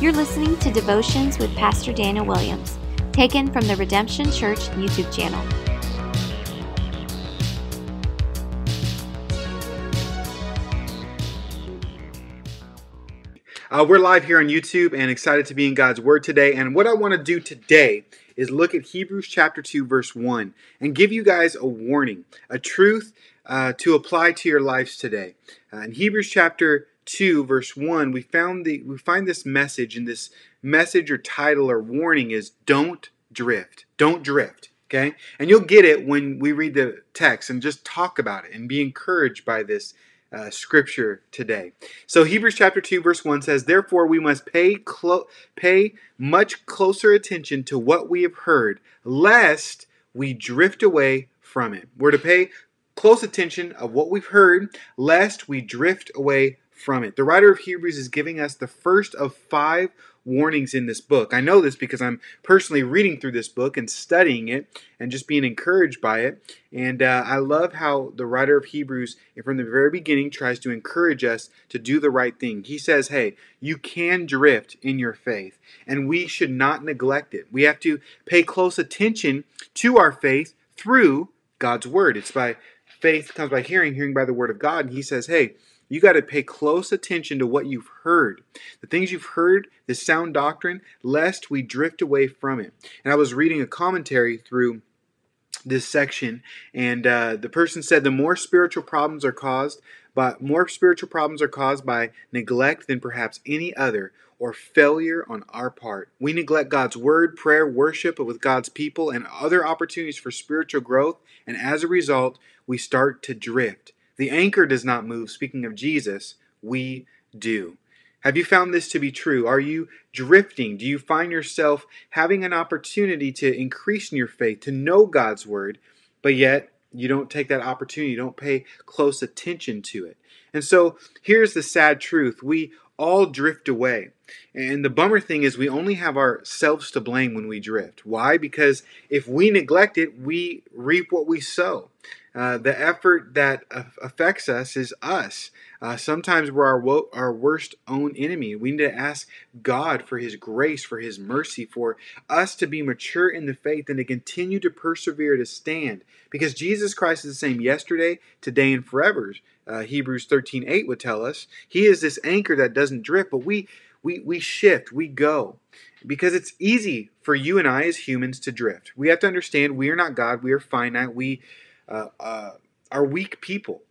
You're listening to Devotions with Pastor Daniel Williams, taken from the Redemption Church YouTube channel. Uh, we're live here on YouTube and excited to be in God's Word today. And what I want to do today is look at Hebrews chapter 2, verse 1, and give you guys a warning, a truth uh, to apply to your lives today. Uh, in Hebrews chapter 2 verse 1 we found the we find this message and this message or title or warning is don't drift. Don't drift okay? And you'll get it when we read the text and just talk about it and be encouraged by this uh, scripture today. So hebrews chapter 2 verse 1 says therefore we must pay clo- pay much closer attention to what we have heard lest we drift away from it. We're to pay close attention of what we've heard lest we drift away from it. The writer of Hebrews is giving us the first of five warnings in this book. I know this because I'm personally reading through this book and studying it and just being encouraged by it. And uh, I love how the writer of Hebrews, from the very beginning, tries to encourage us to do the right thing. He says, hey, you can drift in your faith, and we should not neglect it. We have to pay close attention to our faith through God's word. It's by faith comes by hearing, hearing by the word of God. And he says, hey, you got to pay close attention to what you've heard. The things you've heard, the sound doctrine, lest we drift away from it. And I was reading a commentary through this section, and uh, the person said the more spiritual problems are caused, but more spiritual problems are caused by neglect than perhaps any other or failure on our part. We neglect God's word, prayer, worship with God's people, and other opportunities for spiritual growth, and as a result, we start to drift. The anchor does not move. Speaking of Jesus, we do. Have you found this to be true? Are you drifting? Do you find yourself having an opportunity to increase in your faith, to know God's word, but yet you don't take that opportunity, you don't pay close attention to it? And so here's the sad truth we all drift away. And the bummer thing is, we only have ourselves to blame when we drift. Why? Because if we neglect it, we reap what we sow. Uh, the effort that affects us is us. Uh, sometimes we're our, wo- our worst own enemy. We need to ask God for His grace, for His mercy, for us to be mature in the faith and to continue to persevere, to stand. Because Jesus Christ is the same yesterday, today, and forever. Uh, Hebrews 13 8 would tell us. He is this anchor that doesn't drift, but we, we, we shift, we go because it's easy for you and I as humans to drift. We have to understand we are not God, we are finite, we uh, uh, are weak people.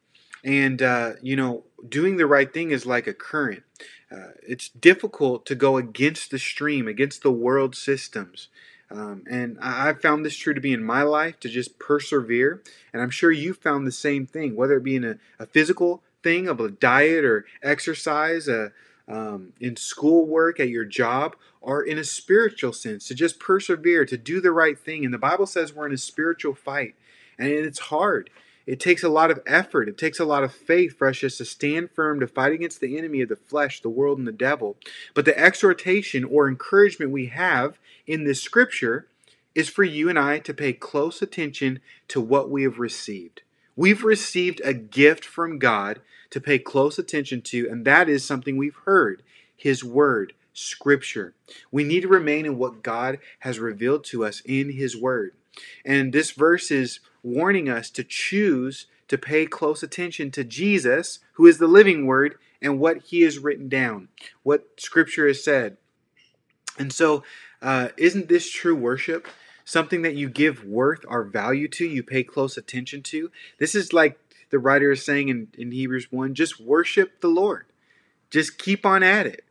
And, uh, you know, doing the right thing is like a current. Uh, it's difficult to go against the stream, against the world systems. Um, and I, have found this true to be in my life to just persevere. And I'm sure you found the same thing, whether it be in a, a physical thing of a diet or exercise, uh, um, in schoolwork, at your job, or in a spiritual sense, to just persevere, to do the right thing. And the Bible says we're in a spiritual fight and it's hard. It takes a lot of effort. It takes a lot of faith for us just to stand firm to fight against the enemy of the flesh, the world, and the devil. But the exhortation or encouragement we have in this scripture is for you and I to pay close attention to what we have received. We've received a gift from God to pay close attention to, and that is something we've heard His Word, Scripture. We need to remain in what God has revealed to us in His Word. And this verse is warning us to choose to pay close attention to Jesus, who is the living word, and what he has written down, what scripture has said. And so, uh, isn't this true worship? Something that you give worth or value to, you pay close attention to. This is like the writer is saying in, in Hebrews 1 just worship the Lord. Just keep on at it.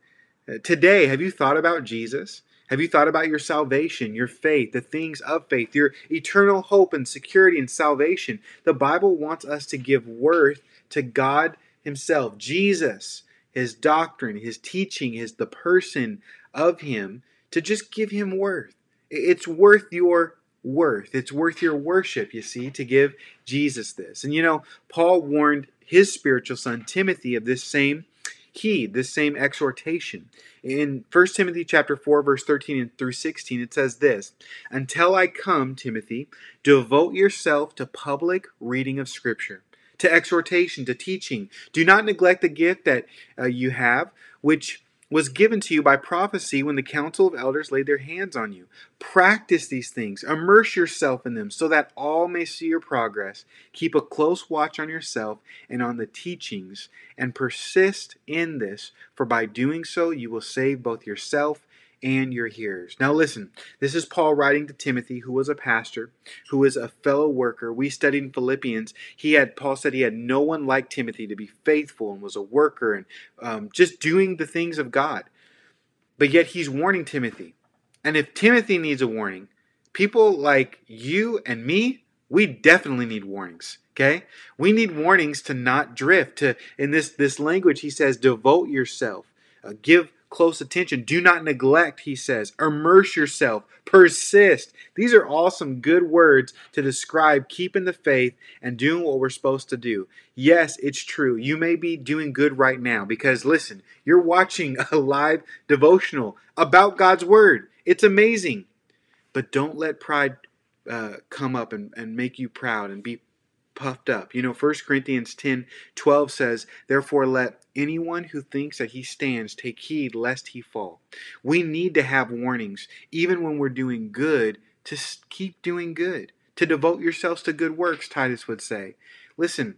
Uh, today, have you thought about Jesus? Have you thought about your salvation, your faith, the things of faith, your eternal hope and security and salvation? The Bible wants us to give worth to God Himself, Jesus, His doctrine, His teaching, His the person of Him, to just give Him worth. It's worth your worth. It's worth your worship, you see, to give Jesus this. And you know, Paul warned his spiritual son Timothy of this same heed, this same exhortation. In 1 Timothy chapter 4 verse 13 through 16 it says this, "Until I come, Timothy, devote yourself to public reading of scripture, to exhortation, to teaching. Do not neglect the gift that uh, you have, which was given to you by prophecy when the council of elders laid their hands on you. Practice these things, immerse yourself in them, so that all may see your progress. Keep a close watch on yourself and on the teachings, and persist in this, for by doing so you will save both yourself and your hearers. Now, listen, this is Paul writing to Timothy, who was a pastor, who was a fellow worker. We studied in Philippians. He had Paul said he had no one like Timothy to be faithful and was a worker and um, just doing the things of God. But yet he's warning Timothy. And if Timothy needs a warning, people like you and me, we definitely need warnings. Okay, we need warnings to not drift. To in this this language, he says, devote yourself, uh, give close attention. Do not neglect, he says. Immerse yourself. Persist. These are all some good words to describe keeping the faith and doing what we're supposed to do. Yes, it's true. You may be doing good right now because, listen, you're watching a live devotional about God's Word. It's amazing. But don't let pride uh, come up and, and make you proud and be puffed up. You know, 1 Corinthians 10 12 says, Therefore, let anyone who thinks that he stands take heed lest he fall. We need to have warnings, even when we're doing good, to keep doing good, to devote yourselves to good works, Titus would say. Listen,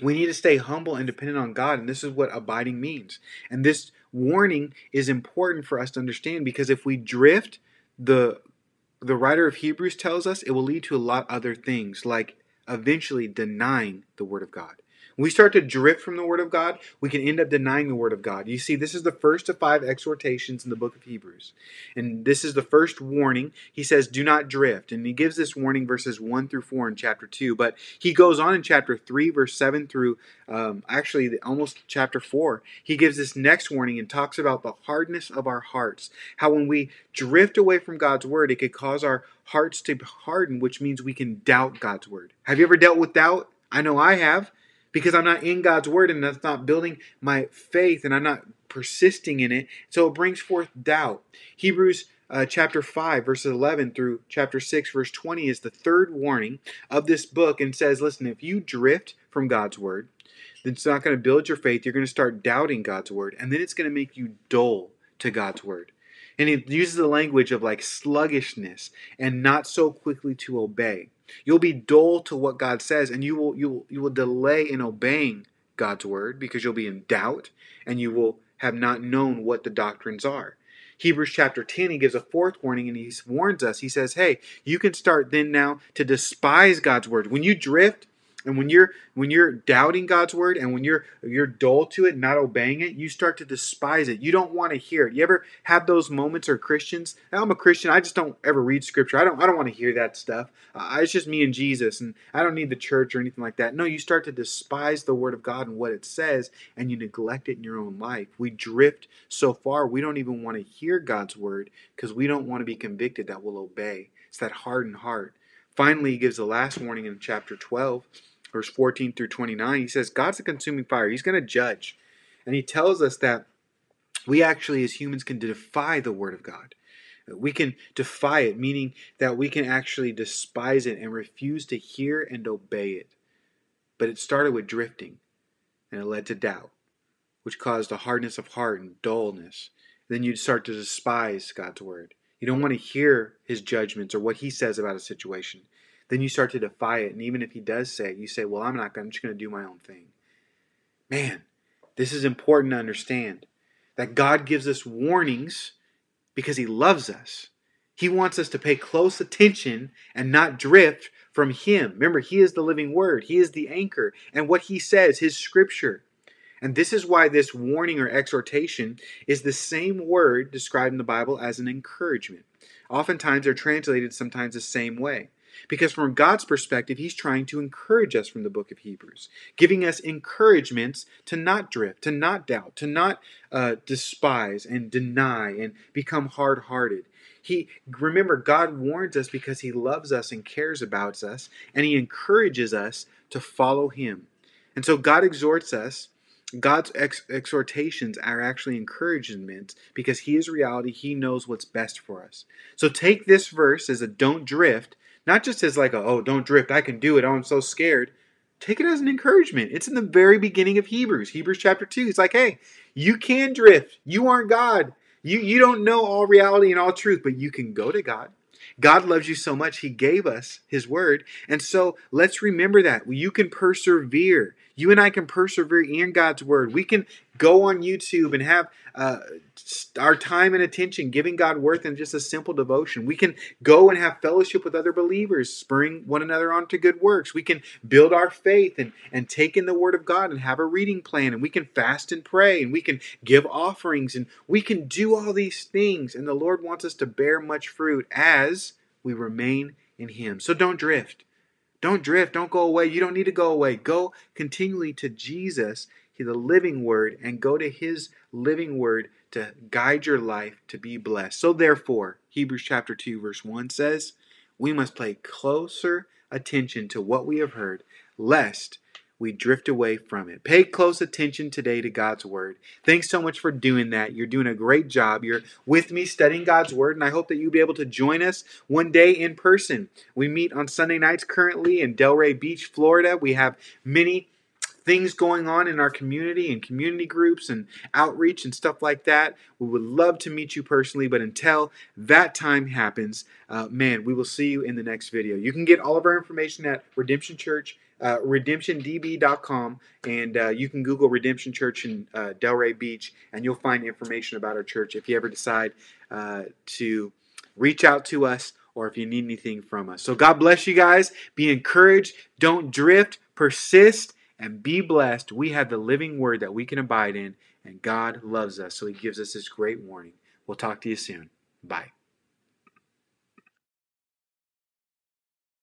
we need to stay humble and dependent on God, and this is what abiding means. And this warning is important for us to understand because if we drift, the the writer of Hebrews tells us it will lead to a lot other things like eventually denying the Word of God. When we start to drift from the Word of God, we can end up denying the Word of God. You see, this is the first of five exhortations in the book of Hebrews. And this is the first warning. He says, Do not drift. And he gives this warning verses 1 through 4 in chapter 2. But he goes on in chapter 3, verse 7 through um, actually almost chapter 4. He gives this next warning and talks about the hardness of our hearts. How when we drift away from God's Word, it could cause our hearts to harden, which means we can doubt God's Word. Have you ever dealt with doubt? I know I have because I'm not in God's word and that's not building my faith and I'm not persisting in it. So it brings forth doubt. Hebrews uh, chapter 5, verses 11 through chapter 6, verse 20 is the third warning of this book and says, listen, if you drift from God's word, then it's not going to build your faith. You're going to start doubting God's word, and then it's going to make you dull to God's word. And it uses the language of like sluggishness and not so quickly to obey. You'll be dull to what God says, and you will you will, you will delay in obeying God's word because you'll be in doubt and you will have not known what the doctrines are. Hebrews chapter 10, he gives a fourth warning and he warns us. He says, Hey, you can start then now to despise God's word. When you drift, and when you're when you're doubting God's word and when you're you're dull to it, not obeying it, you start to despise it. You don't want to hear it. You ever have those moments or Christians? I'm a Christian. I just don't ever read scripture. I don't I don't want to hear that stuff. Uh, it's just me and Jesus, and I don't need the church or anything like that. No, you start to despise the word of God and what it says, and you neglect it in your own life. We drift so far we don't even want to hear God's word because we don't want to be convicted that we'll obey. It's that hardened heart. Finally, he gives the last warning in chapter 12 verse 14 through 29, he says, God's a consuming fire. He's going to judge. And he tells us that we actually, as humans, can defy the word of God. We can defy it, meaning that we can actually despise it and refuse to hear and obey it. But it started with drifting, and it led to doubt, which caused a hardness of heart and dullness. Then you'd start to despise God's word. You don't want to hear his judgments or what he says about a situation then you start to defy it. And even if he does say it, you say, Well, I'm not I'm just going to do my own thing. Man, this is important to understand that God gives us warnings because he loves us. He wants us to pay close attention and not drift from him. Remember, he is the living word, he is the anchor, and what he says, his scripture. And this is why this warning or exhortation is the same word described in the Bible as an encouragement. Oftentimes they're translated sometimes the same way. Because from God's perspective, He's trying to encourage us from the book of Hebrews, giving us encouragements to not drift, to not doubt, to not uh, despise and deny and become hard hearted. He remember God warns us because he loves us and cares about us and he encourages us to follow him. And so God exhorts us God's ex- exhortations are actually encouragements because He is reality. He knows what's best for us. So take this verse as a don't drift not just as like a, oh, don't drift, I can do it, oh, I'm so scared. take it as an encouragement. It's in the very beginning of Hebrews, Hebrews chapter 2. It's like, hey, you can drift. You aren't God. You, you don't know all reality and all truth, but you can go to God. God loves you so much, He gave us His word. And so let's remember that. You can persevere. You and I can persevere in God's word. We can go on YouTube and have uh, our time and attention giving God worth in just a simple devotion. We can go and have fellowship with other believers, spurring one another on to good works. We can build our faith and, and take in the Word of God and have a reading plan. And we can fast and pray. And we can give offerings. And we can do all these things. And the Lord wants us to bear much fruit as we remain in Him. So don't drift. Don't drift. Don't go away. You don't need to go away. Go continually to Jesus, the living word, and go to his living word to guide your life to be blessed. So, therefore, Hebrews chapter 2, verse 1 says, we must pay closer attention to what we have heard, lest we drift away from it. Pay close attention today to God's Word. Thanks so much for doing that. You're doing a great job. You're with me studying God's Word, and I hope that you'll be able to join us one day in person. We meet on Sunday nights currently in Delray Beach, Florida. We have many things going on in our community and community groups and outreach and stuff like that. We would love to meet you personally, but until that time happens, uh, man, we will see you in the next video. You can get all of our information at Redemption Church uh, redemptiondb.com, and uh, you can Google Redemption Church in uh, Delray Beach, and you'll find information about our church if you ever decide uh, to reach out to us or if you need anything from us. So God bless you guys. Be encouraged. Don't drift. Persist and be blessed. We have the living word that we can abide in, and God loves us, so He gives us this great warning. We'll talk to you soon. Bye.